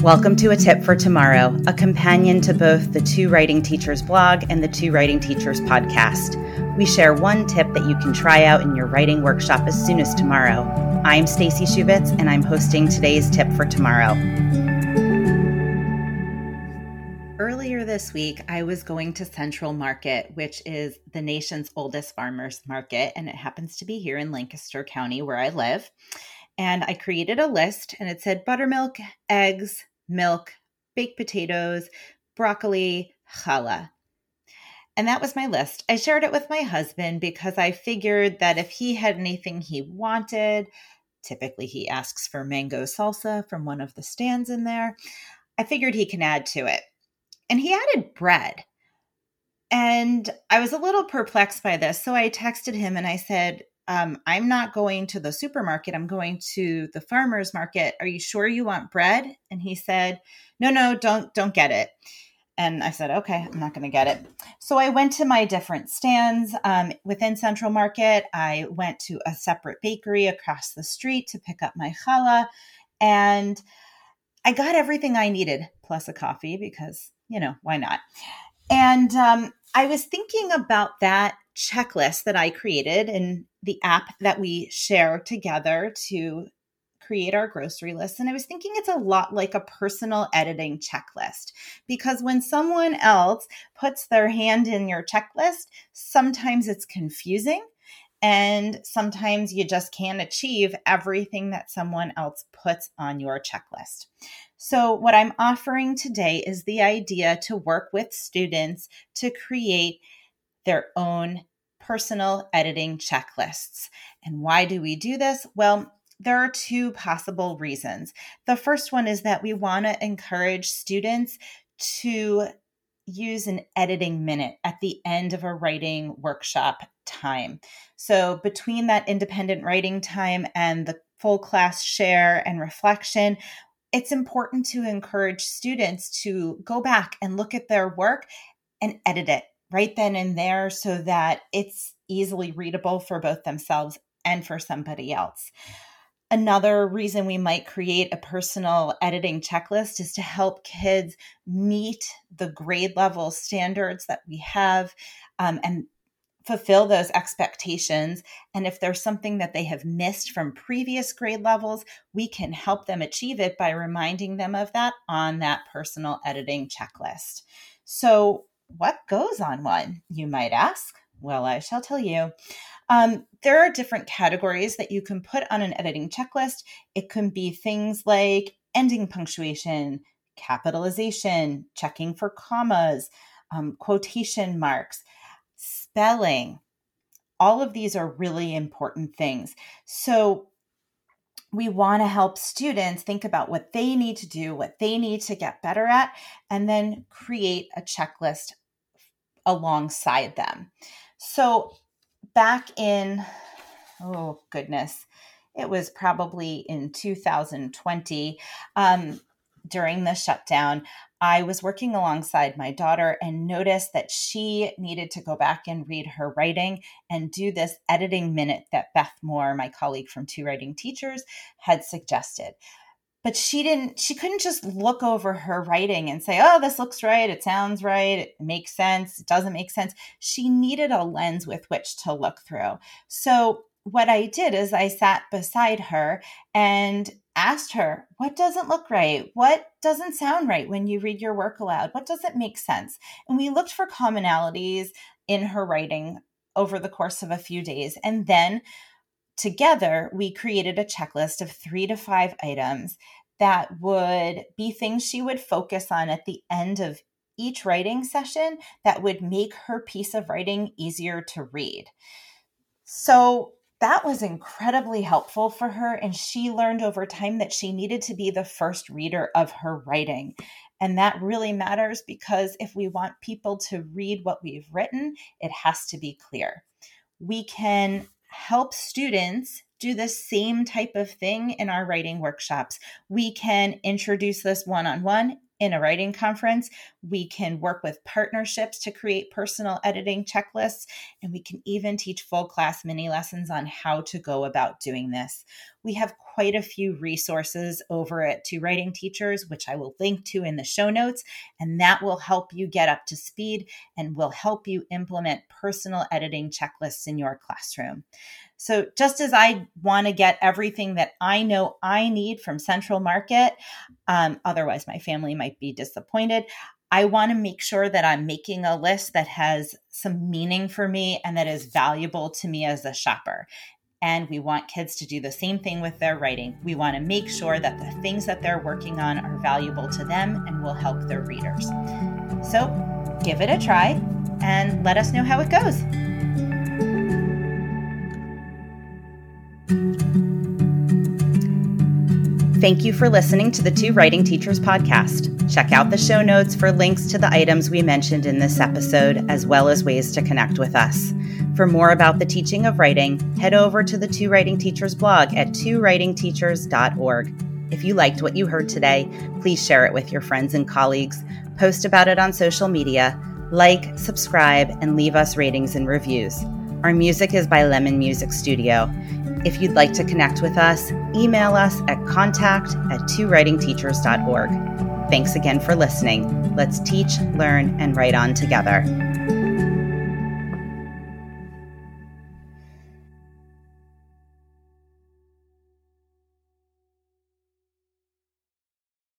Welcome to A Tip for Tomorrow, a companion to both the Two Writing Teachers blog and the Two Writing Teachers podcast. We share one tip that you can try out in your writing workshop as soon as tomorrow. I'm Stacey Shubitz and I'm hosting today's tip for tomorrow. This week, I was going to Central Market, which is the nation's oldest farmers market, and it happens to be here in Lancaster County where I live. And I created a list and it said buttermilk, eggs, milk, baked potatoes, broccoli, challah. And that was my list. I shared it with my husband because I figured that if he had anything he wanted, typically he asks for mango salsa from one of the stands in there, I figured he can add to it. And he added bread. And I was a little perplexed by this. So I texted him and I said, um, I'm not going to the supermarket. I'm going to the farmer's market. Are you sure you want bread? And he said, No, no, don't, don't get it. And I said, Okay, I'm not going to get it. So I went to my different stands um, within Central Market. I went to a separate bakery across the street to pick up my challah. And I got everything I needed, plus a coffee, because, you know, why not? And um, I was thinking about that checklist that I created in the app that we share together to create our grocery list. And I was thinking it's a lot like a personal editing checklist because when someone else puts their hand in your checklist, sometimes it's confusing. And sometimes you just can't achieve everything that someone else puts on your checklist. So, what I'm offering today is the idea to work with students to create their own personal editing checklists. And why do we do this? Well, there are two possible reasons. The first one is that we want to encourage students to use an editing minute at the end of a writing workshop time. So, between that independent writing time and the full class share and reflection, it's important to encourage students to go back and look at their work and edit it right then and there so that it's easily readable for both themselves and for somebody else. Another reason we might create a personal editing checklist is to help kids meet the grade level standards that we have um, and fulfill those expectations. And if there's something that they have missed from previous grade levels, we can help them achieve it by reminding them of that on that personal editing checklist. So, what goes on one, you might ask? Well, I shall tell you. Um, there are different categories that you can put on an editing checklist. It can be things like ending punctuation, capitalization, checking for commas, um, quotation marks, spelling. All of these are really important things. So, we want to help students think about what they need to do, what they need to get better at, and then create a checklist alongside them. So, back in, oh goodness, it was probably in 2020 um, during the shutdown. I was working alongside my daughter and noticed that she needed to go back and read her writing and do this editing minute that Beth Moore, my colleague from Two Writing Teachers, had suggested. But she didn't, she couldn't just look over her writing and say, oh, this looks right. It sounds right. It makes sense. It doesn't make sense. She needed a lens with which to look through. So what I did is I sat beside her and asked her, What doesn't look right? What doesn't sound right when you read your work aloud? What doesn't make sense? And we looked for commonalities in her writing over the course of a few days. And then together, we created a checklist of three to five items that would be things she would focus on at the end of each writing session that would make her piece of writing easier to read. So that was incredibly helpful for her. And she learned over time that she needed to be the first reader of her writing. And that really matters because if we want people to read what we've written, it has to be clear. We can help students do the same type of thing in our writing workshops. We can introduce this one on one in a writing conference. We can work with partnerships to create personal editing checklists, and we can even teach full class mini lessons on how to go about doing this. We have quite a few resources over at Two Writing Teachers, which I will link to in the show notes, and that will help you get up to speed and will help you implement personal editing checklists in your classroom. So, just as I want to get everything that I know I need from Central Market, um, otherwise my family might be disappointed. I want to make sure that I'm making a list that has some meaning for me and that is valuable to me as a shopper. And we want kids to do the same thing with their writing. We want to make sure that the things that they're working on are valuable to them and will help their readers. So give it a try and let us know how it goes. Thank you for listening to the Two Writing Teachers podcast. Check out the show notes for links to the items we mentioned in this episode, as well as ways to connect with us. For more about the teaching of writing, head over to the Two Writing Teachers blog at twowritingteachers.org. If you liked what you heard today, please share it with your friends and colleagues, post about it on social media, like, subscribe, and leave us ratings and reviews. Our music is by Lemon Music Studio. If you'd like to connect with us, email us at contact at twowritingteachers.org. Thanks again for listening. Let's teach, learn, and write on together.